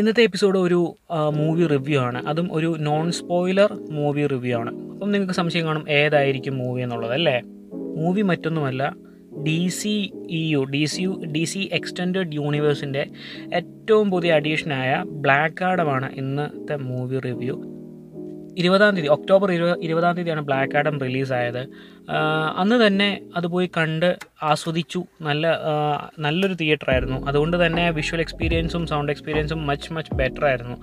ഇന്നത്തെ എപ്പിസോഡ് ഒരു movie review ആണ്. അതും ഒരു നോൺ സ്പോയിലർ മൂവി റിവ്യൂ ആണ്. അപ്പം നിങ്ങൾക്ക് സംശയം കാണും ഏതായിരിക്കും മൂവി എന്നുള്ളത് അല്ലേ? മൂവി മറ്റൊന്നുമല്ല D C E U D C U D C extended യൂണിവേഴ്സിന്റെ ഏറ്റവും പുതിയ അഡീഷനായ ബ്ലാക്ക് ആഡമാണ് ഇന്നത്തെ മൂവി റിവ്യൂ ഇരുപതാം തീയതി ഒക്ടോബർ ഇരുപത് ഇരുപതാം തീയതിയാണ് ബ്ലാക്ക് ആഡം റിലീസായത് അന്ന് തന്നെ അത് പോയി കണ്ട് ആസ്വദിച്ചു. നല്ല നല്ലൊരു തിയേറ്റർ ആയിരുന്നു. അതുകൊണ്ട് തന്നെ വിഷ്വൽ എക്സ്പീരിയൻസും സൗണ്ട് എക്സ്പീരിയൻസും മച്ച് മച്ച് ബെറ്റർ ആയിരുന്നു.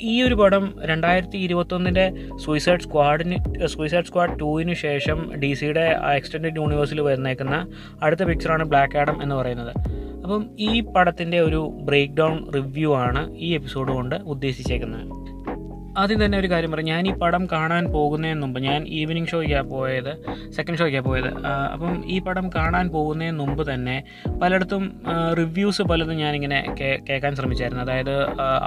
ഈ ഒരു പടം രണ്ടായിരത്തി ഇരുപത്തൊന്നിന്റെ സൂയിസൈഡ് സ്ക്വാഡിന് സൂയിസൈഡ് സ്ക്വാഡ് ടൂവിന് ശേഷം ഡി സിയുടെ എക്സ്റ്റൻഡഡ് യൂണിവേഴ്സിൽ വരുന്നേക്കുന്ന അടുത്ത പിക്ചറാണ് ബ്ലാക്ക് ആഡം എന്ന് പറയുന്നത്. അപ്പം ഈ പടത്തിന്റെ ഒരു ബ്രേക്ക് ഡൗൺ റിവ്യൂ ആണ് ഈ എപ്പിസോഡ് കൊണ്ട് ഉദ്ദേശിച്ചേക്കുന്നത്. ആദ്യം തന്നെ ഒരു കാര്യം പറയാം. ഞാൻ ഈ പടം കാണാൻ പോകുന്നതിന് മുമ്പ് ഞാൻ ഈവനിങ് ഷോയ്ക്കാണ് പോയത് സെക്കൻഡ് ഷോയ്ക്കാണ് പോയത്. അപ്പം ഈ പടം കാണാൻ പോകുന്നതിന് മുമ്പ് തന്നെ പലയിടത്തും റിവ്യൂസ് പലതും ഞാനിങ്ങനെ കേൾക്കാൻ ശ്രമിച്ചായിരുന്നു. അതായത്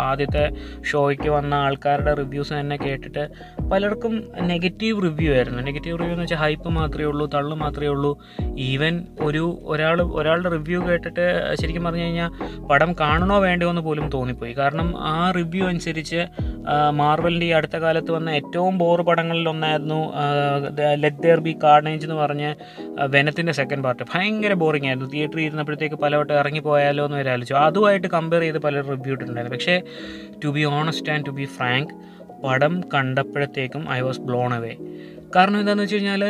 ആദ്യത്തെ ഷോയ്ക്ക് വന്ന ആൾക്കാരുടെ റിവ്യൂസ് തന്നെ കേട്ടിട്ട് പലർക്കും നെഗറ്റീവ് റിവ്യൂ ആയിരുന്നു. നെഗറ്റീവ് റിവ്യൂ എന്ന് വെച്ചാൽ ഹൈപ്പ് മാത്രമേ ഉള്ളൂ തള്ളു മാത്രമേ ഉള്ളൂ. ഈവൻ ഒരു ഒരാൾ ഒരാളുടെ റിവ്യൂ കേട്ടിട്ട് ശരിക്കും പറഞ്ഞു കഴിഞ്ഞാൽ പടം കാണണോ വേണ്ടോ എന്ന് പോലും തോന്നിപ്പോയി. കാരണം ആ റിവ്യൂ അനുസരിച്ച് മാർവലിന്റെ ഈ അടുത്ത കാലത്ത് വന്ന ഏറ്റവും ബോർ പടങ്ങളിൽ ഒന്നായിരുന്നു ലെറ്റ് ദർ ബി കാർണേജ് എന്ന് പറഞ്ഞ് വെനത്തിന്റെ സെക്കൻഡ് പാർട്ട് ഭയങ്കര ബോറിംഗ് ആയിരുന്നു. തിയേറ്ററിൽ ഇരുന്നപ്പോഴത്തേക്ക് പലവട്ടം ഇറങ്ങിപ്പോയാലോ എന്ന് വരെ ആലോചിച്ചു. അതുമായിട്ട് കമ്പയർ ചെയ്ത് പല റിവ്യൂ ഇട്ടിട്ടുണ്ടായിരുന്നു. പക്ഷേ to be honest and to be frank പടം കണ്ടപ്പോഴത്തേക്കും ഐ വാസ് ബ്ലോൺ അവേ കാരണം എന്താണെന്ന് വെച്ച് കഴിഞ്ഞാൽ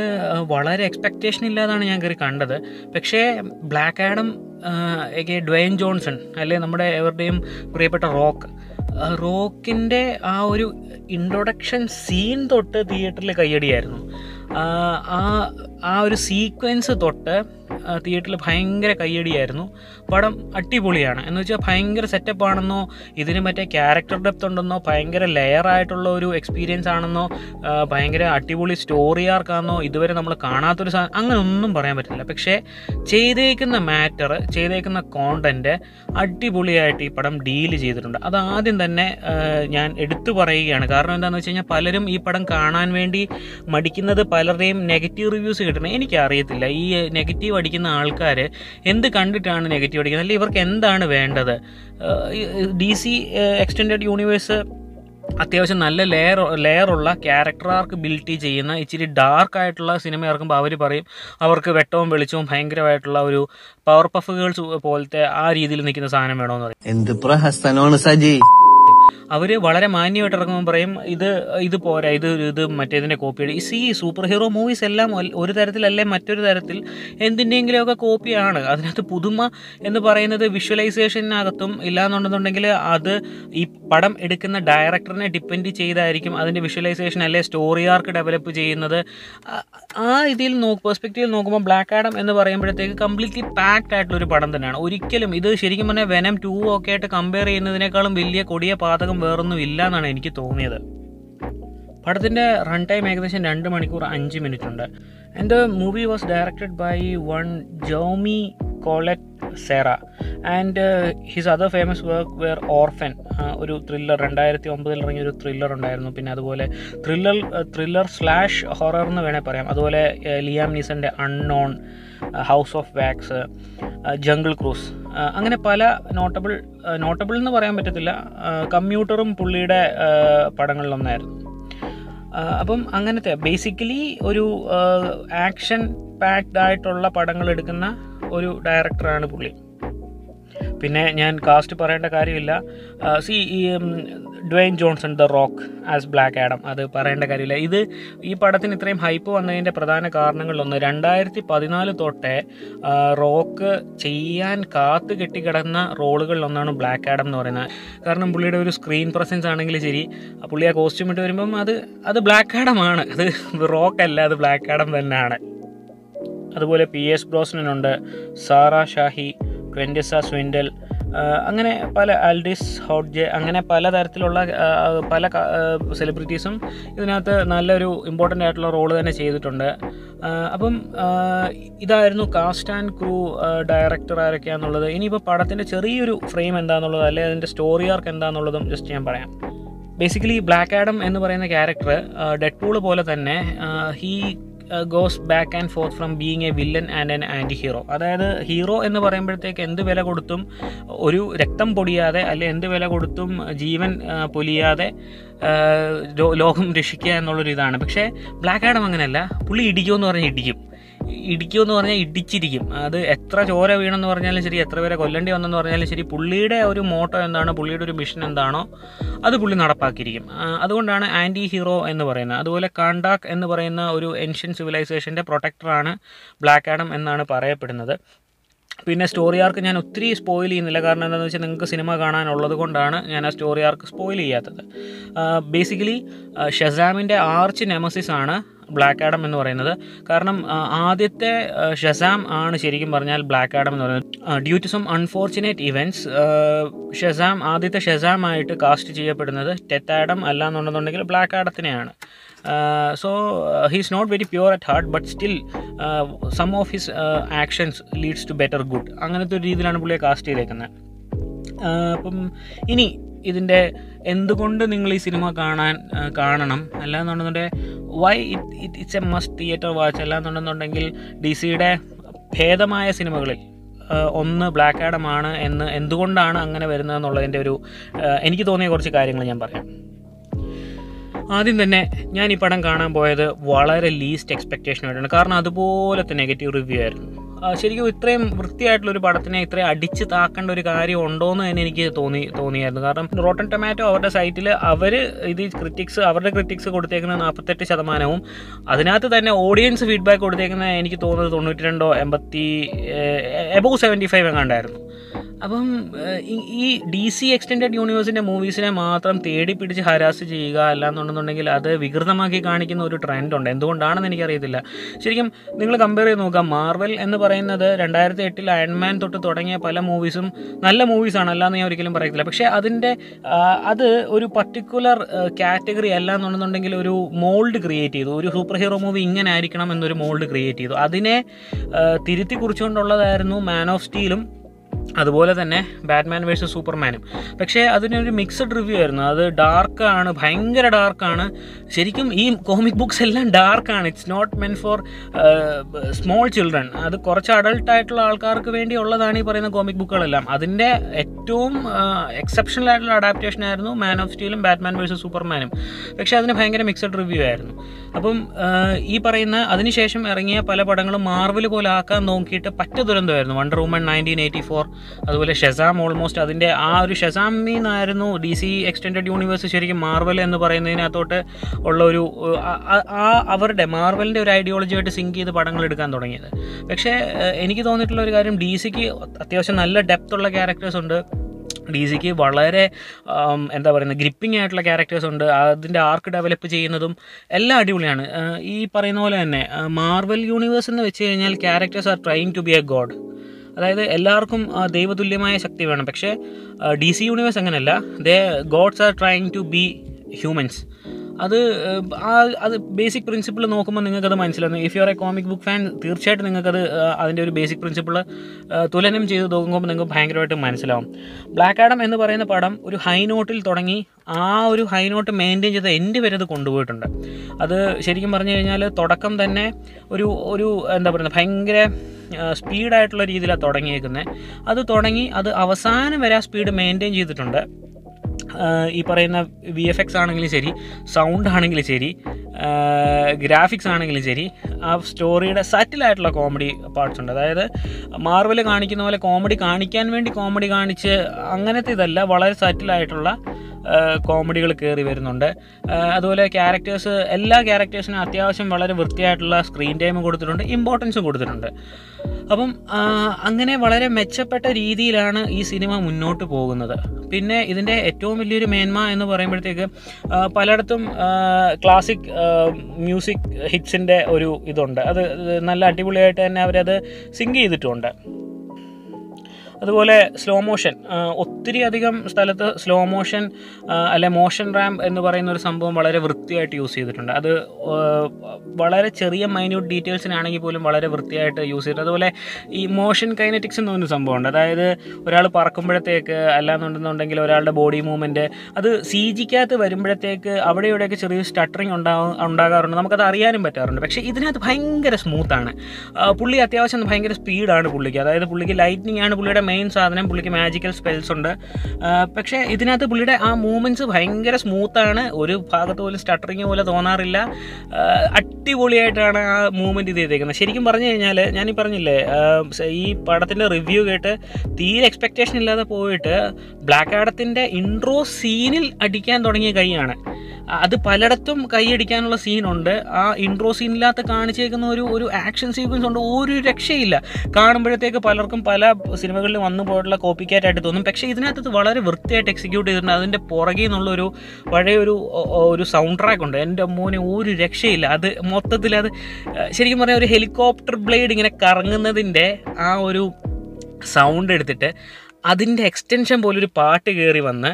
വളരെ എക്സ്പെക്റ്റേഷൻ ഇല്ലാതാണ് ഞാൻ കയറി കണ്ടത്. പക്ഷേ ബ്ലാക്ക് ആഡം ഡ്വൈൻ ജോൺസൺ അല്ലെ നമ്മുടെ എവരുടെയും പ്രിയപ്പെട്ട റോക്ക് റോക്കിന്റെ ആ ഒരു ഇൻട്രൊഡക്ഷൻ സീൻ തൊട്ട് തിയേറ്ററിൽ കയ്യടിയായിരുന്നു. ആ ആ- ഒരു സീക്വൻസ് തൊട്ട് തിയേറ്ററിൽ ഭയങ്കര കയ്യടിയായിരുന്നു. പടം അടിപൊളിയാണ്. എന്ന് വെച്ചാൽ ഭയങ്കര സെറ്റപ്പ് ആണെന്നോ ഇതിന് മറ്റേ ക്യാരക്ടർ ഡെപ്ത് ഉണ്ടെന്നോ ഭയങ്കര ലെയർ ആയിട്ടുള്ള ഒരു എക്സ്പീരിയൻസ് ആണെന്നോ ഭയങ്കര അടിപൊളി സ്റ്റോറി ആർക്കാണെന്നോ ഇതുവരെ നമ്മൾ കാണാത്തൊരു സാധനം അങ്ങനെ ഒന്നും പറയാൻ പറ്റില്ല. പക്ഷേ ചെയ്തേക്കുന്ന മാറ്റർ ചെയ്തേക്കുന്ന കോണ്ടന്റ് അടിപൊളിയായിട്ട് ഈ പടം ഡീൽ ചെയ്തിട്ടുണ്ട്. അത് ആദ്യം തന്നെ ഞാൻ എടുത്തു പറയുകയാണ്. കാരണം എന്താണെന്ന് വെച്ച് കഴിഞ്ഞാൽ പലരും ഈ പടം കാണാൻ വേണ്ടി മടിക്കുന്നത് പലരുടെയും നെഗറ്റീവ് റിവ്യൂസ് കിട്ടണം. എനിക്കറിയത്തില്ല. ഈ നെഗറ്റീവ് അടിക്കുന്ന ആൾക്കാർ എന്ത് കണ്ടിട്ടാണ് നെഗറ്റീവ് അടിക്കുന്നത്? അല്ലെങ്കിൽ ഇവർക്ക് എന്താണ് വേണ്ടത്? ഡി സി എക്സ്റ്റെൻഡഡ് യൂണിവേഴ്സ് അത്യാവശ്യം നല്ല ലെയർ ലെയറുള്ള ക്യാരക്ടർ ആർക്ക് ബിൽറ്റ് ചെയ്യുന്ന ഇച്ചിരി ഡാർക്ക് ആയിട്ടുള്ള സിനിമ ഇറക്കുമ്പോൾ അവർ പറയും അവർക്ക് വെട്ടവും വെളിച്ചവും ഭയങ്കരമായിട്ടുള്ള ഒരു പവർ പഫ് ഗേൾസ് പോലത്തെ ആ രീതിയിൽ നിൽക്കുന്ന സാധനം വേണമെന്ന് പറയും. എന്ത് പ്രഹസനമാണ് സജി? അവർ വളരെ മാന്യമായിട്ട് ഇറങ്ങുമ്പോൾ പറയും ഇത് ഇത് പോരാ ഇത് ഇത് മറ്റേതിന്റെ കോപ്പി ഈ സി സൂപ്പർ ഹീറോ മൂവീസ് എല്ലാം ഒരു തരത്തിലല്ലേ മറ്റൊരു തരത്തിൽ എന്തിന്റെയെങ്കിലുമൊക്കെ കോപ്പിയാണ് അതിനകത്ത് പുതുമ എന്ന് പറയുന്നത് വിഷ്വലൈസേഷനകത്തും ഇല്ലാന്നുണ്ടെന്നുണ്ടെങ്കിൽ അത് ഈ പടം എടുക്കുന്ന ഡയറക്ടറിനെ ഡിപ്പെൻഡ് ചെയ്തായിരിക്കും അതിന്റെ വിഷ്വലൈസേഷൻ അല്ലെ സ്റ്റോറി ആർക്ക് ഡെവലപ്പ് ചെയ്യുന്നത്. ആ- ആ ഇതിൽ നോക്ക് പെർസ്പെക്റ്റീവിൽ നോക്കുമ്പോൾ ബ്ലാക്ക് ആഡം എന്ന് പറയുമ്പോഴത്തേക്ക് കംപ്ലീറ്റ്ലി പാക്ഡ് ആയിട്ടുള്ള ഒരു പടം തന്നെയാണ്. ഒരിക്കലും ഇത് ശരിക്കും പറഞ്ഞാൽ വെനം ടു ഒക്കെ ആയിട്ട് കമ്പയർ ചെയ്യുന്നതിനേക്കാളും വലിയ കൊടിയ പാതകം വേറൊന്നും ഇല്ല എന്നാണ് എനിക്ക് തോന്നിയത്. പടത്തിന്റെ റൺ ടൈം ഏകദേശം രണ്ട് മണിക്കൂർ അഞ്ച് മിനിറ്റ് ഉണ്ട് and the movie was directed by one Jaume Collet Serra and his other famous work where Orphan ഒരു ത്രില്ലർ രണ്ടായിരത്തി ഒമ്പതിൽ ഇറങ്ങിയ ഒരു ത്രില്ലർ ഉണ്ടായിരുന്നു. പിന്നെ അതുപോലെ ത്രില്ലർ ത്രില്ലർ സ്ലാഷ് ഹൊറർ എന്ന് വേണേൽ പറയാം. അതുപോലെ Liam നീസന്റെ Unknown House of Wax Jungle Cruise അങ്ങനെ പല നോട്ടബിൾ നോട്ടബിൾ എന്ന് പറയാൻ പറ്റത്തില്ല. കമ്പ്യൂട്ടറും പുള്ളിയുടെ പടങ്ങളിലൊന്നായിരുന്നു. അപ്പം അങ്ങനത്തെ ബേസിക്കലി ഒരു ആക്ഷൻ പാക്ഡ് ആയിട്ടുള്ള പടങ്ങൾ എടുക്കുന്ന ഒരു ഡയറക്ടറാണ് പുള്ളി. പിന്നെ ഞാൻ കാസ്റ്റ് പറയേണ്ട കാര്യമില്ല. സി ഈ Dwayne Johnson the Rock as Black Adam അത് പറയേണ്ട കാര്യമില്ല. ഇത് ഈ പടത്തിന് ഇത്രയും ഹൈപ്പ് വന്നതിന്റെ പ്രധാന കാരണങ്ങളിലൊന്ന് രണ്ടായിരത്തി പതിനാല് തൊട്ടേ റോക്ക് ചെയ്യാൻ കാത്തു കെട്ടിക്കിടന്ന റോളുകളിലൊന്നാണ് ബ്ലാക്ക് ആഡം എന്ന് പറയുന്നത്. കാരണം പുള്ളിയുടെ ഒരു സ്ക്രീൻ പ്രസൻസ് ആണെങ്കിൽ ശരി പുള്ളി ആ കോസ്റ്റ്യൂം ഇട്ട് വരുമ്പം അത് അത് ബ്ലാക്ക് ആഡമാണ് അത് റോക്ക് അല്ല അത് ബ്ലാക്ക് ആഡം തന്നെയാണ്. അതുപോലെ പി എസ് ബ്രോസ്നുണ്ട് സാറ ഷാഹി ക്വെന്റസ സ്വിൻഡൽ അങ്ങനെ പല ആൽഡിസ് ഹോഡ്ജെ അങ്ങനെ പല തരത്തിലുള്ള പല സെലിബ്രിറ്റീസും ഇതിനകത്ത് നല്ലൊരു ഇമ്പോർട്ടന്റ് ആയിട്ടുള്ള റോൾ തന്നെ ചെയ്തിട്ടുണ്ട്. അപ്പം ഇതായിരുന്നു കാസ്റ്റ് ആൻഡ് ക്രൂ ഡയറക്ടർ ആരൊക്കെയാണെന്നുള്ളത് ഇനിയിപ്പോൾ പടത്തിന്റെ ചെറിയൊരു ഫ്രെയിം എന്താണെന്നുള്ളത് അല്ലെങ്കിൽ അതിന്റെ സ്റ്റോറി ആർക്ക് എന്താണെന്നുള്ളതും ജസ്റ്റ് ഞാൻ പറയാം. ബേസിക്കലി ബ്ലാക്ക് ആഡം എന്ന് പറയുന്ന ക്യാരക്ടർ ഡെഡ് പൂൾ പോലെ തന്നെ he goes back and forth from being a villain and an anti hero അതായത് ഹീറോ എന്ന് പറയുമ്പോഴത്തേക്ക് എന്ത് വില കൊടുത്തും ഒരു രക്തം പൊടിയാതെ അല്ലെ എന്ത് വില കൊടുത്തും ജീവൻ പൊലിയാതെ ആ, ലോ- ലോകം രക്ഷിക്കുക എന്നുള്ളൊരു ഇതാണ് പക്ഷേ ബ്ലാക്ക് ആഡം അങ്ങനെയല്ല. പുള്ളി ഇടിക്കുമെന്ന് പറഞ്ഞാൽ ഇടിക്കും. ഇടിക്കുമെന്ന് പറഞ്ഞാൽ ഇടിച്ചിരിക്കും. അത് എത്ര ചോര വീണെന്ന് പറഞ്ഞാലും ശരി എത്ര പേരെ കൊല്ലേണ്ടി വന്നെന്ന് പറഞ്ഞാലും ശരി പുള്ളിയുടെ ഒരു മോട്ടോ എന്താണ് പുള്ളിയുടെ ഒരു മിഷൻ എന്താണോ അത് പുള്ളി നടപ്പാക്കിയിരിക്കും. അതുകൊണ്ടാണ് ആന്റി ഹീറോ എന്ന് പറയുന്നത്. അതുപോലെ കാണ്ടാക്ക് എന്ന് പറയുന്ന ഒരു ഏൻഷ്യൻ സിവിലൈസേഷന്റെ പ്രൊട്ടക്ടറാണ് ബ്ലാക്ക് ആഡം എന്നാണ് പറയപ്പെടുന്നത്. പിന്നെ സ്റ്റോറി ആർക്ക് ഞാൻ ഒത്തിരി സ്പോയിൽ ചെയ്യുന്നില്ല. കാരണം എന്താണെന്ന് വെച്ചാൽ നിങ്ങൾക്ക് സിനിമ കാണാനുള്ളത് കൊണ്ടാണ് ഞാൻ ആ സ്റ്റോറി ആർക്ക് സ്പോയിൽ ചെയ്യാത്തത്. ബേസിക്കലി ഷസാമിന്റെ ആർച്ച് നെമസിസ് ആണ് ബ്ലാക്ക് ആഡം എന്ന് പറയുന്നത്. കാരണം ആദ്യത്തെ ഷസാം ആണ് ശരിക്കും പറഞ്ഞാൽ ബ്ലാക്ക് ആഡം എന്ന് പറയുന്നത്. Due to some unfortunate events Shazam ആദ്യത്തെ ഷസാം ആയിട്ട് കാസ്റ്റ് ചെയ്യപ്പെടുന്നത് ടെത്ത് ആഡം അല്ല എന്നുണ്ടെന്നുണ്ടെങ്കിൽ Black ആഡത്തിനെയാണ് so he's not very pure at heart but still some of his actions leads to better good അങ്ങനത്തെ ഒരു രീതിയിലാണ് പുള്ളിയെ കാസ്റ്റ് ചെയ്തേക്കുന്നത്. അപ്പം ഇനി ഇതിന്റെ എന്തുകൊണ്ട് നിങ്ങൾ ഈ സിനിമ കാണാൻ കാണണം? അല്ലാന്നുണ്ടെന്നുണ്ടെങ്കിൽ why it it it's a must theatre watch അല്ലാന്നുണ്ടെന്നുണ്ടെങ്കിൽ D സിയുടെ ഭേദമായ സിനിമകളിൽ ഒന്ന് ബ്ലാക്ക് ആഡമാണ് എന്ന് എന്തുകൊണ്ടാണ് അങ്ങനെ വരുന്നതെന്നുള്ളതിന്റെ ഒരു എനിക്ക് തോന്നിയ കുറച്ച് കാര്യങ്ങൾ ഞാൻ പറയാം. ആദ്യം തന്നെ ഞാൻ ഈ പടം കാണാൻ പോയത് വളരെ ലീസ്റ്റ് എക്സ്പെക്റ്റേഷനായിട്ടാണ് കാരണം അതുപോലത്തെ നെഗറ്റീവ് റിവ്യൂ ആയിരുന്നു. ശരിക്കും ഇത്രയും വൃത്തിയായിട്ടുള്ള ഒരു പടത്തിനെ ഇത്രയും അടിച്ച് താക്കേണ്ട ഒരു കാര്യം ഉണ്ടോ എന്ന് തന്നെ എനിക്ക് തോന്നി തോന്നിയായിരുന്നു. കാരണം റോട്ടൻ ടൊമാറ്റോ അവരുടെ സൈറ്റിൽ അവർ ഇത് ക്രിറ്റിക്സ് അവരുടെ ക്രിറ്റിക്സ് കൊടുത്തേക്കുന്ന നാൽപ്പത്തെട്ട് ശതമാനവും അതിനകത്ത് തന്നെ ഓഡിയൻസ് ഫീഡ്ബാക്ക് കൊടുത്തേക്കുന്ന എനിക്ക് തോന്നുന്നത് തൊണ്ണൂറ്റി രണ്ടോ എൺപത്തി എബോവ് സെവന്റി ഫൈവ് എങ്ങാണ്ടായിരുന്നു. അപ്പം ഈ- ഡി സി എക്സ്റ്റെൻഡഡ് യൂണിവേഴ്സിന്റെ മൂവീസിനെ മാത്രം തേടി പിടിച്ച് ഹരാസ് ചെയ്യുക അല്ലാന്നുണ്ടെന്നുണ്ടെങ്കിൽ അത് വികൃതമാക്കി കാണിക്കുന്ന ഒരു ട്രെൻഡ് ഉണ്ട്. എന്തുകൊണ്ടാണെന്ന് എനിക്കറിയത്തില്ല. ശരിക്കും നിങ്ങൾ കമ്പയർ ചെയ്ത് നോക്കാം മാർവൽ എന്ന് പറയുന്നത് രണ്ടായിരത്തി എട്ടിൽ അയൺമാൻ തൊട്ട് തുടങ്ങിയ പല മൂവീസും നല്ല മൂവീസാണ് അല്ലാന്ന് ഞാൻ ഒരിക്കലും പറയത്തില്ല. പക്ഷേ അതിന്റെ അത് ഒരു പർട്ടിക്കുലർ കാറ്റഗറി അല്ല എന്നുണ്ടെന്നുണ്ടെങ്കിൽ ഒരു മോൾഡ് ക്രിയേറ്റ് ചെയ്തു. ഒരു സൂപ്പർ ഹീറോ മൂവി ഇങ്ങനെ ആയിരിക്കണം എന്നൊരു മോൾഡ് ക്രിയേറ്റ് ചെയ്തു. അതിനെ തിരുത്തി കുറിച്ചുകൊണ്ടുള്ളതായിരുന്നു മാൻ ഓഫ് സ്റ്റീലും അതുപോലെ തന്നെ ബാറ്റ്മാൻ വേഴ്സസ് സൂപ്പർമാനും. പക്ഷേ അതിനൊരു മിക്സഡ് റിവ്യൂ ആയിരുന്നു. അത് ഡാർക്കാണ് ഭയങ്കര ഡാർക്കാണ് ശരിക്കും ഈ കോമിക് ബുക്സ് എല്ലാം ഡാർക്കാണ് it's not meant for small children അത് കുറച്ച് അഡൾട്ട് ആയിട്ടുള്ള ആൾക്കാർക്ക് വേണ്ടി ഉള്ളതാണ് ഈ പറയുന്ന കോമിക് ബുക്കുകളെല്ലാം അതിന്റെ ഏറ്റവും എക്സെപ്ഷണൽ ആയിട്ടുള്ള അഡാപ്റ്റേഷൻ ആയിരുന്നു മാൻ ഓഫ് സ്റ്റീലും ബാറ്റ്മാൻ വേഴ്സസ് സൂപ്പർമാനും പക്ഷേ അതിന് ഭയങ്കര മിക്സഡ് റിവ്യൂ ആയിരുന്നു. അപ്പം ഈ പറയുന്ന അതിനുശേഷം ഇറങ്ങിയ പല പടങ്ങളും മാർവൽ പോലെ ആക്കാൻ നോക്കിയിട്ട് പറ്റ ദുരന്തമായിരുന്നു. Wonder Woman nineteen eighty four അതുപോലെ ഷെസാം ഓൾമോസ്റ്റ് അതിന്റെ ആ ഒരു ഷെസാമിൽ നിന്നായിരുന്നു ഡി സി എക്സ്റ്റെൻഡഡ് യൂണിവേഴ്സ് ശരിക്കും മാർവൽ എന്ന് പറയുന്നതിനകത്തോട്ട് ഉള്ള ഒരു ആ- അവരുടെ മാർവലിന്റെ ഒരു ഐഡിയോളജിയായിട്ട് സിങ്ക് ചെയ്ത് പടങ്ങൾ എടുക്കാൻ തുടങ്ങിയത്. പക്ഷേ എനിക്ക് തോന്നിയിട്ടുള്ള ഒരു കാര്യം ഡി സിക്ക് അത്യാവശ്യം നല്ല ഡെപ്ത് ഉള്ള ക്യാരക്ടേഴ്സ് ഉണ്ട്. ഡി സിക്ക് വളരെ എന്താ പറയുന്നത് ഗ്രിപ്പിംഗ് ആയിട്ടുള്ള ക്യാരക്ടേഴ്സ് ഉണ്ട്. അതിന്റെ ആർക്ക് ഡെവലപ്പ് ചെയ്യുന്നതും എല്ലാം അടിപൊളിയാണ്. ഈ പറയുന്ന പോലെ തന്നെ മാർവൽ യൂണിവേഴ്സ് എന്ന് വെച്ച് കഴിഞ്ഞാൽ characters are trying to be a god അതായത് എല്ലാവർക്കും ദൈവതുല്യമായ ശക്തി വേണം. പക്ഷേ ഡി സി യൂണിവേഴ്സ് അങ്ങനെയല്ല. They gods are trying to be humans അത് ആ അത് ബേസിക് പ്രിൻസിപ്പിൾ നോക്കുമ്പോൾ നിങ്ങൾക്കത് മനസ്സിലാകുന്നു if you are a comic book fan തീർച്ചയായിട്ടും നിങ്ങൾക്കത് അതിന്റെ ഒരു ബേസിക് പ്രിൻസിപ്പിൾ തുലനം ചെയ്ത് നോക്കുമ്പോൾ നിങ്ങൾക്ക് ഭയങ്കരമായിട്ട് മനസ്സിലാവും. ബ്ലാക്ക് ആഡം എന്ന് പറയുന്ന പടം ഒരു ഹൈ നോട്ടിൽ തുടങ്ങി ആ ഒരു ഹൈ നോട്ട് മെയിന്റെയിൻ ചെയ്ത് എന്റെ വരെ അത് കൊണ്ടുപോയിട്ടുണ്ട്. അത് ശരിക്കും പറഞ്ഞു കഴിഞ്ഞാൽ തുടക്കം തന്നെ ഒരു ഒരു എന്താ പറയുക ഭയങ്കര സ്പീഡായിട്ടുള്ള രീതിയിലാണ് തുടങ്ങിയേക്കുന്നത് അത് തുടങ്ങി അത് അവസാനം വരെ ആ സ്പീഡ് മെയിന്റെയിൻ ചെയ്തിട്ടുണ്ട്. ഈ പറയുന്ന വി എഫ് എക്സ് ആണെങ്കിലും ശരി സൗണ്ട് ആണെങ്കിലും ശരി ഗ്രാഫിക്സ് ആണെങ്കിലും ശരി ആ സ്റ്റോറിയുടെ സറ്റിലായിട്ടുള്ള കോമഡി പാർട്സ് ഉണ്ട്. അതായത് മാർവൽ കാണിക്കുന്ന പോലെ കോമഡി കാണിക്കാൻ വേണ്ടി കോമഡി കാണിച്ച് അങ്ങനത്തെ ഇതല്ല വളരെ സറ്റിലായിട്ടുള്ള കോമഡികൾ കയറി വരുന്നുണ്ട്. അതുപോലെ ക്യാരക്ടേഴ്സ് എല്ലാ ക്യാരക്ടേഴ്സിനും അത്യാവശ്യം വളരെ വൃത്തിയായിട്ടുള്ള സ്ക്രീൻ ടൈം കൊടുത്തിട്ടുണ്ട് ഇമ്പോർട്ടൻസും കൊടുത്തിട്ടുണ്ട്. അപ്പം അങ്ങനെ വളരെ മെച്ചപ്പെട്ട രീതിയിലാണ് ഈ സിനിമ മുന്നോട്ട് പോകുന്നത്. പിന്നെ ഇതിന്റെ ഏറ്റവും വലിയൊരു മേന്മ എന്ന് പറയുമ്പോഴത്തേക്ക് പലയിടത്തും ക്ലാസിക് മ്യൂസിക് ഹിറ്റ്സിന്റെ ഒരു ഇതുണ്ട്. അത് നല്ല അടിപൊളിയായിട്ട് തന്നെ അവരത് സിങ്ക് ചെയ്തിട്ടുണ്ട്. അതുപോലെ സ്ലോ മോഷൻ ഒത്തിരി അധികം സ്ഥലത്ത് സ്ലോ മോഷൻ അല്ലെ മോഷൻ റാം എന്ന് പറയുന്ന ഒരു സംഭവം വളരെ വൃത്തിയായിട്ട് യൂസ് ചെയ്തിട്ടുണ്ട്. അത് വളരെ ചെറിയ മൈന്യൂട്ട് ഡീറ്റെയിൽസിനാണെങ്കിൽ പോലും വളരെ വൃത്തിയായിട്ട് യൂസ് ചെയ്തിട്ടുണ്ട്. അതുപോലെ ഈ മോഷൻ കൈനറ്റിക്സ് എന്ന് പറയുന്ന സംഭവമുണ്ട്. അതായത് ഒരാൾ പറക്കുമ്പോഴത്തേക്ക് അല്ലാന്നുണ്ടെന്നുണ്ടെങ്കിൽ ഒരാളുടെ ബോഡി മൂവ്മെന്റ് അത് സി ജിക്കകത്ത് വരുമ്പോഴത്തേക്ക് അവിടെ ഇവിടെയൊക്കെ ചെറിയ സ്റ്റട്ടറിങ് ഉണ്ടാവും ഉണ്ടാകാറുണ്ട്. നമുക്കത് അറിയാനും പറ്റാറുണ്ട്. പക്ഷേ ഇതിനകത്ത് ഭയങ്കര സ്മൂത്താണ് പുള്ളി അത്യാവശ്യം ഭയങ്കര സ്പീഡാണ് പുള്ളിക്ക്. അതായത് പുള്ളിക്ക് ലൈറ്റ്നിങ് ആണ് പുള്ളിയുടെ മെയിൻ സാധനം പുള്ളിക്ക് മാജിക്കൽ സ്പെൽസ് ഉണ്ട്. പക്ഷേ ഇതിനകത്ത് പുള്ളിയുടെ ആ മൂവ്മെന്റ്സ് ഭയങ്കര സ്മൂത്താണ് ഒരു ഭാഗത്ത് പോലും സ്റ്റട്ടറിങ് പോലെ തോന്നാറില്ല. അടിപൊളിയായിട്ടാണ് ആ മൂവ്മെന്റ് ഇത് ചെയ്തേക്കുന്നത്. ശരിക്കും പറഞ്ഞു കഴിഞ്ഞാൽ ഞാനീ പറഞ്ഞില്ലേ ഈ പടത്തിന്റെ റിവ്യൂ കേട്ട് തീരെ എക്സ്പെക്റ്റേഷൻ ഇല്ലാതെ പോയിട്ട് ബ്ലാക്ക് ആഡത്തിന്റെ ഇൻട്രോ സീനിൽ അടിക്കാൻ തുടങ്ങിയ കൈയാണ്. അത് പലയിടത്തും കൈയടിക്കാനുള്ള സീനുണ്ട് ആ ഇൻട്രോ സീനില്ലാത്ത കാണിച്ചേക്കുന്ന ഒരു ഒരു ആക്ഷൻ സീക്വൻസ് ഉണ്ട്. ഒരു രക്ഷയില്ല. കാണുമ്പോഴത്തേക്ക് പലർക്കും പല സിനിമകളിൽ വന്നു പോയിട്ടുള്ള കോപ്പി ആയിട്ട് തോന്നും. പക്ഷേ ഇതിനകത്ത് ഇത് വളരെ വൃത്തിയായിട്ട് എക്സിക്യൂട്ട് ചെയ്തിട്ടുണ്ട്. അതിന്റെ പുറകിൽ നിന്നുള്ളൊരു പഴയൊരു ഒരു സൗണ്ട് ട്രാക്ക് ഉണ്ട്. എന്റെ മോനെ ഒരു രക്ഷയില്ല. അത് മൊത്തത്തിൽ അത് ശരിക്കും പറഞ്ഞാൽ ഒരു ഹെലികോപ്റ്റർ ബ്ലേഡ് ഇങ്ങനെ കറങ്ങുന്നതിന്റെ ആ ഒരു സൗണ്ട് എടുത്തിട്ട് അതിന്റെ എക്സ്റ്റൻഷൻ പോലെ ഒരു പാട്ട് കയറി വന്ന്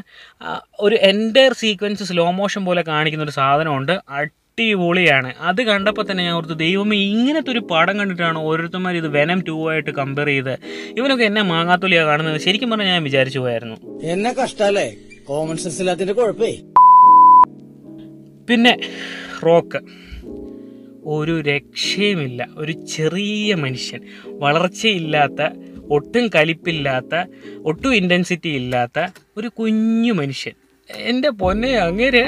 ഒരു എന്റയർ സീക്വൻസ് സ്ലോ മോഷൻ പോലെ കാണിക്കുന്ന ഒരു സാധനമുണ്ട്. അടിപൊളിയാണ്. അത് കണ്ടപ്പോൾ തന്നെ ഞാൻ ഓർത്തു ദൈവമേ ഇങ്ങനത്തെ ഒരു പടം കണ്ടിട്ടാണ് ഓരോരുത്തന്മാർ ഇത് വെനം ടു ആയിട്ട് കമ്പയർ ചെയ്ത് ഇവനൊക്കെ എന്നെ മാങ്ങാത്തൊലിയാണ് കാണുന്നത്. ശരിക്കും പറഞ്ഞാൽ ഞാൻ വിചാരിച്ചു പോയായിരുന്നു. എന്നെ കഷ്ടല്ലേ? കോമൺ സെൻസ് ഇല്ലാത്തിന്റെ കുഴപ്പേ. പിന്നെ റോക്ക്. ഒരു രക്ഷയുമില്ല. ഒരു ചെറിയ മനുഷ്യൻ. വളർച്ചയില്ലാത്ത ഒട്ടും കലിപ്പില്ലാത്ത ഒട്ടും ഇന്റൻസിറ്റി ഇല്ലാത്ത ഒരു കുഞ്ഞു മനുഷ്യൻ. എന്റെ പൊന്നെ അങ്ങനെ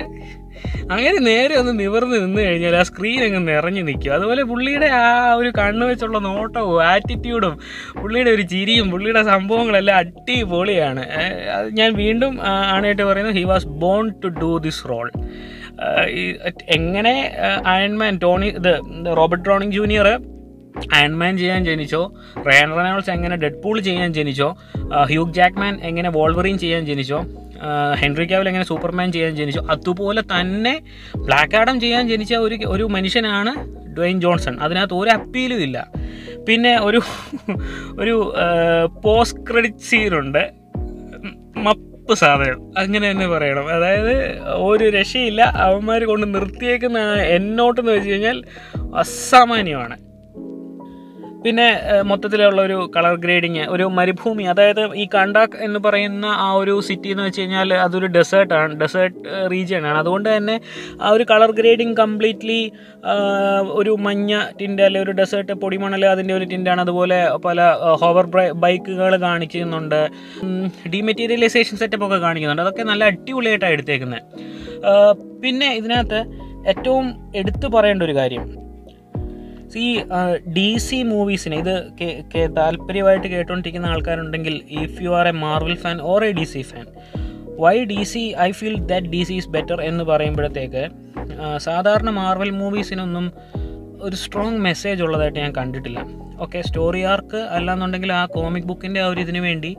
അങ്ങനെ നേരെ ഒന്ന് നിവർന്ന് നിന്ന് കഴിഞ്ഞാൽ ആ സ്ക്രീൻ അങ്ങ് നിറഞ്ഞു നിൽക്കും. അതുപോലെ പുള്ളിയുടെ ആ ഒരു കണ്ണ് വെച്ചുള്ള നോട്ടവും ആറ്റിറ്റ്യൂഡും പുള്ളിയുടെ ഒരു ചിരിയും പുള്ളിയുടെ സംഭവങ്ങളെല്ലാം അടിപൊളിയാണ്. ഞാൻ വീണ്ടും ആണായിട്ട് പറയുന്നത് he was born to do this role എങ്ങനെ അയൺമാൻ ടോണി ഇത് Robert Downey junior Iron Man ചെയ്യാൻ ജനിച്ചോ? റയൻ റൊണാൾഡ്സ് എങ്ങനെ ഡെഡ് പൂൾ ചെയ്യാൻ ജനിച്ചോ? ഹ്യൂഗ് ജാക്മാൻ എങ്ങനെ വോൾവറിൻ ചെയ്യാൻ ജനിച്ചോ? ഹെൻറി കാവൽ എങ്ങനെ സൂപ്പർമാൻ ചെയ്യാൻ ജനിച്ചോ? അതുപോലെ തന്നെ ബ്ലാക്ക് ആഡം ചെയ്യാൻ ജനിച്ച ഒരു ഒരു മനുഷ്യനാണ് ഡ്വൈൻ ജോൺസൺ അതിനകത്ത് ഒരു അപ്പീലും ഇല്ല. പിന്നെ ഒരു ഒരു പോസ്റ്റ് ക്രെഡിറ്റ് സീനുണ്ട് മപ്പ് സാധനം. അങ്ങനെ തന്നെ പറയണം. അതായത് ഒരു രക്ഷയില്ല. അവന്മാർ കൊണ്ട് നിർത്തിയേക്കുന്ന എന്നോട്ടെന്ന് വെച്ച് കഴിഞ്ഞാൽ അസാമാന്യമാണ്. പിന്നെ മൊത്തത്തിലുള്ള ഒരു കളർ ഗ്രേഡിങ് ഒരു മരുഭൂമി. അതായത് ഈ കണ്ടാക് എന്ന് പറയുന്ന ആ ഒരു സിറ്റി എന്ന് വെച്ച് കഴിഞ്ഞാൽ അതൊരു ഡെസേർട്ടാണ് ഡെസേർട്ട് റീജിയൺ ആണ് അതുകൊണ്ട് തന്നെ ആ ഒരു കളർ ഗ്രേഡിങ് കംപ്ലീറ്റ്ലി ഒരു മഞ്ഞ ടിന്റ് അല്ലെ ഒരു ഡെസേർട്ട് പൊടിമണൽ അതിന്റെ ഒരു ടിന്റാണ്. അതുപോലെ പല ഹോവർ ബൈക്കുകൾ കാണിക്കുന്നുണ്ട്. ഡിമെറ്റീരിയലൈസേഷൻ സെറ്റപ്പ് ഒക്കെ കാണിക്കുന്നുണ്ട്. അതൊക്കെ നല്ല അടിപൊളിയായിട്ടാണ് എടുത്തേക്കുന്നത് പിന്നെ ഇതിനകത്ത് ഏറ്റവും എടുത്തു പറയേണ്ട ഒരു കാര്യം ഈ ഡി സി മൂവീസിനെ ഇത് താല്പര്യമായിട്ട് കേട്ടുകൊണ്ടിരിക്കുന്ന ആൾക്കാരുണ്ടെങ്കിൽ if you are a Marvel fan or a D C fan why D C I feel that D C is better എന്ന് പറയുമ്പോഴത്തേക്ക് സാധാരണ മാർവൽ മൂവീസിനൊന്നും ഒരു സ്ട്രോങ് മെസ്സേജ് ഉള്ളതായിട്ട് ഞാൻ കണ്ടിട്ടില്ല. ഓക്കെ സ്റ്റോറി ആർക്ക് അല്ലാന്നുണ്ടെങ്കിൽ ആ കോമിക് ബുക്കിന്റെ ആ ഒരു ഇതിനു വേണ്ടി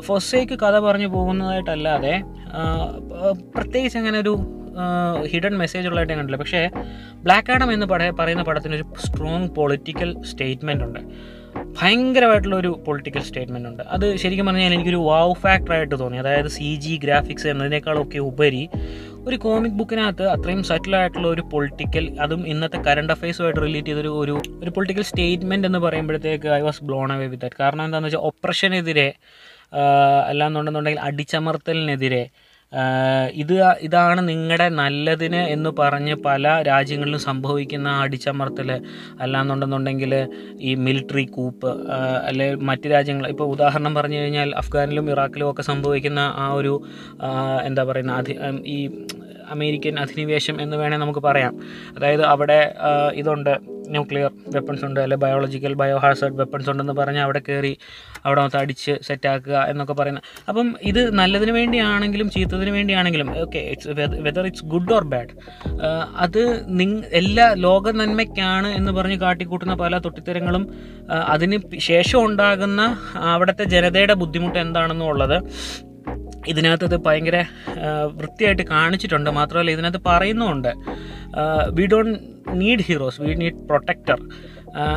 ഫൊസേക്ക് കഥ പറഞ്ഞു പോകുന്നതായിട്ടല്ലാതെ പ്രത്യേകിച്ച് അങ്ങനെ ഒരു ഹിഡൻ മെസ്സേജ് ഉള്ളതായിട്ട് ഞാൻ കണ്ടില്ല പക്ഷേ ബ്ലാക്ക് ആഡം എന്ന് പറയുന്ന പറയുന്ന പടത്തിനൊരു സ്ട്രോങ് പൊളിറ്റിക്കൽ സ്റ്റേറ്റ്മെന്റ് ഉണ്ട്. ഭയങ്കരമായിട്ടുള്ള ഒരു പൊളിറ്റിക്കൽ സ്റ്റേറ്റ്മെന്റ് ഉണ്ട്. അത് ശരിക്കും പറഞ്ഞാൽ എനിക്കൊരു വാവ് ഫാക്ടറായിട്ട് തോന്നി. അതായത് സി ജി ഗ്രാഫിക്സ് എന്നതിനേക്കാളൊക്കെ ഉപരി ഒരു കോമിക് ബുക്കിനകത്ത് അത്രയും സറ്റിൽ ആയിട്ടുള്ള ഒരു പൊളിറ്റിക്കൽ അതും ഇന്നത്തെ കറണ്ട് അഫയേഴ്സുമായിട്ട് റിലേറ്റ് ചെയ്തൊരു ഒരു ഒരു പൊളിറ്റിക്കൽ സ്റ്റേറ്റ്മെന്റ് എന്ന് പറയുമ്പോഴത്തേക്ക് I was blown away with that കാരണം എന്താണെന്ന് വെച്ചാൽ ഒപ്രഷനെതിരെ അല്ലാന്നുണ്ടെന്നുണ്ടെങ്കിൽ അടിച്ചമർത്തലിനെതിരെ ഇത് ഇതാണ് നിങ്ങളുടെ നല്ലതിന് എന്ന് പറഞ്ഞ് പല രാജ്യങ്ങളിലും സംഭവിക്കുന്ന അടിച്ചമർത്തൽ അല്ലാന്നുണ്ടെന്നുണ്ടെങ്കിൽ ഈ മിലിറ്ററി കൂപ്പ് അല്ലെ മറ്റ് രാജ്യങ്ങൾ ഇപ്പോൾ ഉദാഹരണം പറഞ്ഞു കഴിഞ്ഞാൽ അഫ്ഗാനിലും ഇറാഖിലും ഒക്കെ സംഭവിക്കുന്ന ആ ഒരു എന്താ പറയുന്ന അധി ഈ അമേരിക്കൻ അധിനിവേശം എന്ന് വേണേൽ നമുക്ക് പറയാം. അതായത് അവിടെ ഇതുണ്ട്. ന്യൂക്ലിയർ വെപ്പൺസ് ഉണ്ട് അല്ലെ ബയോളജിക്കൽ ബയോ ഹാസേർഡ് വെപ്പൺസ് ഉണ്ടെന്ന് പറഞ്ഞ് അവിടെ കയറി അവിടെ മൊത്തം അടിച്ച് സെറ്റാക്കുക എന്നൊക്കെ പറയുന്നത് അപ്പം ഇത് നല്ലതിന് വേണ്ടിയാണെങ്കിലും ചീത്തതിന് വേണ്ടിയാണെങ്കിലും okay it's whether it's good or bad അത് നിങ് എല്ലാ ലോക നന്മയ്ക്കാണ് എന്ന് പറഞ്ഞ് കാട്ടിക്കൂട്ടുന്ന പല തൊട്ടിത്തരങ്ങളും അതിന് ശേഷം ഉണ്ടാകുന്ന അവിടുത്തെ ജനതയുടെ ബുദ്ധിമുട്ട് എന്താണെന്നുള്ളത് ഇതിനകത്ത് ഇത് ഭയങ്കര വൃത്തിയായിട്ട് കാണിച്ചിട്ടുണ്ട്. മാത്രമല്ല ഇതിനകത്ത് പറയുന്നുമുണ്ട് we don't need heroes we need protector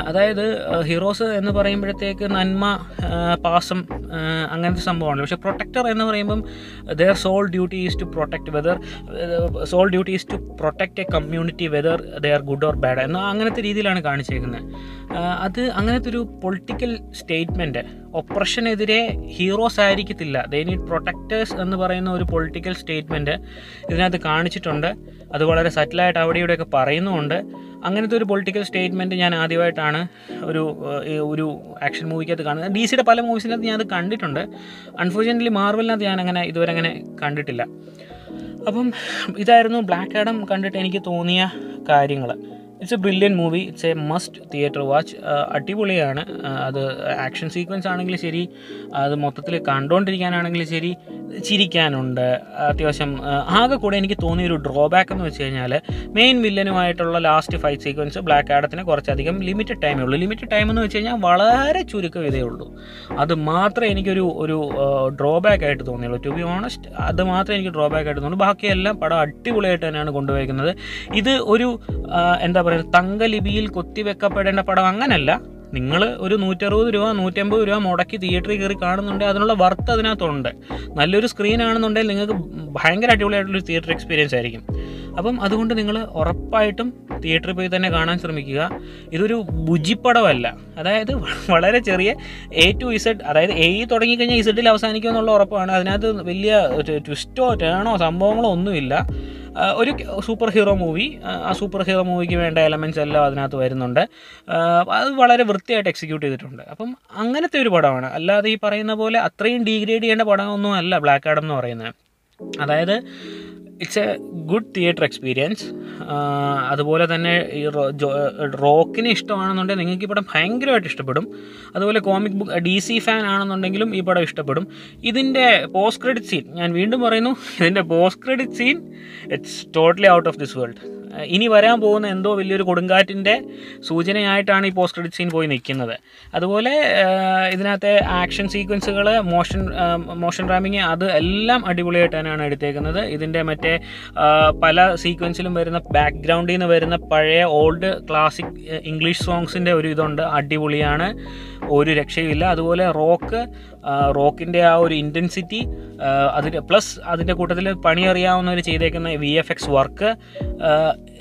അതായത് ഹീറോസ് എന്ന് പറയുമ്പോഴത്തേക്ക് നന്മ പാസം അങ്ങനത്തെ സംഭവമാണ്. പക്ഷേ പ്രൊട്ടക്ടർ എന്ന് പറയുമ്പം their sole duty is to protect whether sole duty is to protect a community whether they are good or bad എന്ന അങ്ങനത്തെ രീതിയിലാണ് കാണിച്ചേക്കുന്നത്. അത് അങ്ങനത്തെ ഒരു പൊളിറ്റിക്കൽ സ്റ്റേറ്റ്മെന്റ് ഒപ്രഷനെതിരെ ഹീറോസ് ആയിരിക്കത്തില്ല. ദേ നീഡ് പ്രൊട്ടക്ടേഴ്സ് എന്ന് പറയുന്ന ഒരു പൊളിറ്റിക്കൽ സ്റ്റേറ്റ്മെന്റ് ഇതിനകത്ത് കാണിച്ചിട്ടുണ്ട്. അത് വളരെ സറ്റിലായിട്ട് അവിടെ ഇവിടെയൊക്കെ പറയുന്നുമുണ്ട്. അങ്ങനത്തെ ഒരു പൊളിറ്റിക്കൽ സ്റ്റേറ്റ്മെന്റ് ഞാൻ ആദ്യമായിട്ടാണ് ഒരു ഒരു ആക്ഷൻ മൂവിക്കകത്ത് കാണുന്നത്. ഡി സിയുടെ പല മൂവീസിനകത്ത് ഞാൻ അത് കണ്ടിട്ടുണ്ട്. അൺഫോർച്യുനേറ്റ്ലി മാർവലിനകത്ത് ഞാൻ അങ്ങനെ ഇതുവരെ അങ്ങനെ കണ്ടിട്ടില്ല. അപ്പം ഇതായിരുന്നു ബ്ലാക്ക് ആഡം കണ്ടിട്ട് എനിക്ക് തോന്നിയ കാര്യങ്ങൾ it's a brilliant movie it's a must theatre watch അടിപൊളിയാണ്. അത് ആക്ഷൻ സീക്വൻസ് ആണെങ്കിലും ശരി. അത് മൊത്തത്തിൽ കണ്ടുകൊണ്ടിരിക്കാനാണെങ്കിലും ശരി. ചിരിക്കാനുണ്ട്. അത്യാവശ്യം ആകെ കൂടെ എനിക്ക് തോന്നിയൊരു ഡ്രോബാക്ക് എന്ന് വെച്ച് കഴിഞ്ഞാൽ മെയിൻ വില്ലനുമായിട്ടുള്ള ലാസ്റ്റ് ഫൈറ്റ് സീക്വൻസ് ബ്ലാക്ക് ആഡത്തിന് കുറച്ചധികം ലിമിറ്റഡ് ടൈമേ ഉള്ളൂ. ലിമിറ്റഡ് ടൈം എന്ന് വെച്ച് കഴിഞ്ഞാൽ വളരെ ചുരുക്കം ഇതേ ഉള്ളൂ. അത് മാത്രമേ എനിക്കൊരു ഒരു ഡ്രോബാക്ക് ആയിട്ട് തോന്നിയുള്ളൂ. ടു ബി ഓണസ്റ്റ് അത് മാത്രമേ എനിക്ക് ഡ്രോബാക്ക് ആയിട്ട് തോന്നുള്ളൂ. ബാക്കിയെല്ലാം പടം അടിപൊളിയായിട്ട് തന്നെയാണ് കൊണ്ടുപോയിരിക്കുന്നത് ഇത് ഒരു എന്താ പറയുക തങ്കലിപിയിൽ കൊത്തിവെക്കപ്പെടേണ്ട പടം അങ്ങനല്ല. നിങ്ങൾ ഒരു നൂറ്ററുപത് രൂപ നൂറ്റമ്പത് രൂപ മുടക്കി തിയേറ്ററിൽ കയറി കാണുന്നുണ്ടെങ്കിൽ അതിനുള്ള വർത്ത് അതിനകത്തുണ്ട്. നല്ലൊരു സ്ക്രീൻ ആണെന്നുണ്ടെങ്കിൽ നിങ്ങൾക്ക് ഭയങ്കര അടിപൊളിയായിട്ടുള്ളൊരു തിയേറ്റർ എക്സ്പീരിയൻസ് ആയിരിക്കും. അപ്പം അതുകൊണ്ട് നിങ്ങൾ ഉറപ്പായിട്ടും തിയേറ്ററിൽ പോയി തന്നെ കാണാൻ ശ്രമിക്കുക. ഇതൊരു ബുജിപ്പടമല്ല അതായത് വളരെ ചെറിയ എ ടു ഇസഡ് അതായത് എ തുടങ്ങിക്കഴിഞ്ഞാൽ ഇസഡിൽ അവസാനിക്കും എന്നുള്ള ഉറപ്പാണ്. അതിനകത്ത് വലിയ ട്വിസ്റ്റോ ടേണോ സംഭവങ്ങളോ ഒന്നുമില്ല. ഒരു സൂപ്പർ ഹീറോ മൂവി ആ സൂപ്പർ ഹീറോ മൂവിക്ക് വേണ്ട എലമെന്റ്സ് എല്ലാം അതിനകത്ത് വരുന്നുണ്ട്. അത് വളരെ വൃത്തിയായിട്ട് എക്സിക്യൂട്ട് ചെയ്തിട്ടുണ്ട്. അപ്പം അങ്ങനത്തെ ഒരു പടമാണ്. അല്ലാതെ ഈ പറയുന്ന പോലെ അത്രയും ഡീഗ്രേഡ് ചെയ്യേണ്ട പടമൊന്നും അല്ല ബ്ലാക്ക് ആഡം എന്ന് പറയുന്നത്. അതായത് it's a good theatre experience അതുപോലെ തന്നെ ഈ റോക്കിനെ ഇഷ്ടമാണെന്നുണ്ടെങ്കിൽ നിങ്ങൾക്ക് ഈ പടം ഭയങ്കരമായിട്ട് ഇഷ്ടപ്പെടും. അതുപോലെ comic book D C fan ആണെന്നുണ്ടെങ്കിലും ഈ പടം ഇഷ്ടപ്പെടും. ഇതിന്റെ പോസ്റ്റ് ക്രെഡിറ്റ് സീൻ ഞാൻ വീണ്ടും പറയുന്നു ഇതിന്റെ post credit scene it's totally out of this world ഇനി വരാൻ പോകുന്ന എന്തോ വലിയൊരു കൊടുങ്കാറ്റിന്റെ സൂചനയായിട്ടാണ് ഈ പോസ്റ്റ് ക്രെഡിറ്റ് സീൻ പോയി നിൽക്കുന്നത്. അതുപോലെ ഇതിനകത്തെ ആക്ഷൻ സീക്വൻസുകൾ മോഷൻ മോഷൻ ഡ്രാമിങ് അത് എല്ലാം അടിപൊളിയായിട്ട് തന്നെയാണ് എടുത്തേക്കുന്നത്. ഇതിന്റെ മറ്റേ പല സീക്വൻസിലും വരുന്ന ബാക്ക്ഗ്രൗണ്ടിൽ നിന്ന് വരുന്ന പഴയ ഓൾഡ് ക്ലാസിക് ഇംഗ്ലീഷ് സോങ്സിന്റെ ഒരു ഇതുണ്ട്. അടിപൊളിയാണ്. ഒരു രക്ഷയുമില്ല. അതുപോലെ റോക്ക് റോക്കിന്റെ ആ ഒരു ഇന്റൻസിറ്റി അതിന് പ്ലസ് അതിന്റെ കൂട്ടത്തിൽ പണി അറിയാവുന്നവർ ചെയ്തേക്കുന്ന വി എഫ് എക്സ് വർക്ക്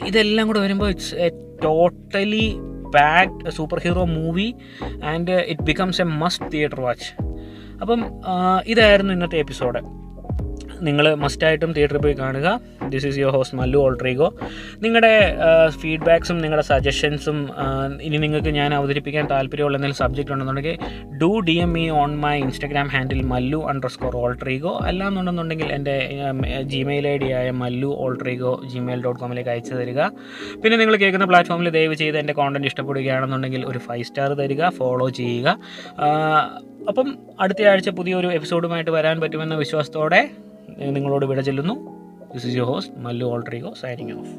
ഇതെല്ലാം കൂടെ വരുമ്പോൾ it's a totally packed super hero movie and it becomes a must theatre watch അപ്പം ഇതായിരുന്നു ഇന്നത്തെ എപ്പിസോഡ് നിങ്ങൾ മസ്റ്റായിട്ടും തിയേറ്ററിൽ പോയി കാണുക. This is your host Mallu alter ego. നിങ്ങളുടെ ഫീഡ്ബാക്സും നിങ്ങളുടെ സജഷൻസും ഇനി നിങ്ങൾക്ക് ഞാൻ അവതരിപ്പിക്കാൻ താല്പര്യമുള്ള എന്തെങ്കിലും സബ്ജക്റ്റ് ഉണ്ടെന്നുണ്ടെങ്കിൽ do D M E on my Instagram handle Mallu underscore alter ego. അല്ലാന്നുണ്ടെന്നുണ്ടെങ്കിൽ എന്റെ ജിമെയിൽ ഐ ഡി ആയ Mallu alter ego Gmail dot കോമിലേക്ക് അയച്ചു തരിക. പിന്നെ നിങ്ങൾ കേൾക്കുന്ന പ്ലാറ്റ്ഫോമിൽ ദയവ് ചെയ്ത് എന്റെ കോണ്ടന്റ് ഇഷ്ടപ്പെടുകയാണെന്നുണ്ടെങ്കിൽ ഒരു ഫൈവ് സ്റ്റാർ തരിക ഫോളോ ചെയ്യുക. അപ്പം അടുത്ത ആഴ്ച പുതിയൊരു എപ്പിസോഡുമായിട്ട് വരാൻ പറ്റുമെന്ന വിശ്വാസത്തോടെ നിങ്ങളോട് വിട ചെല്ലുന്നു. This is your host Mallu alter ego signing off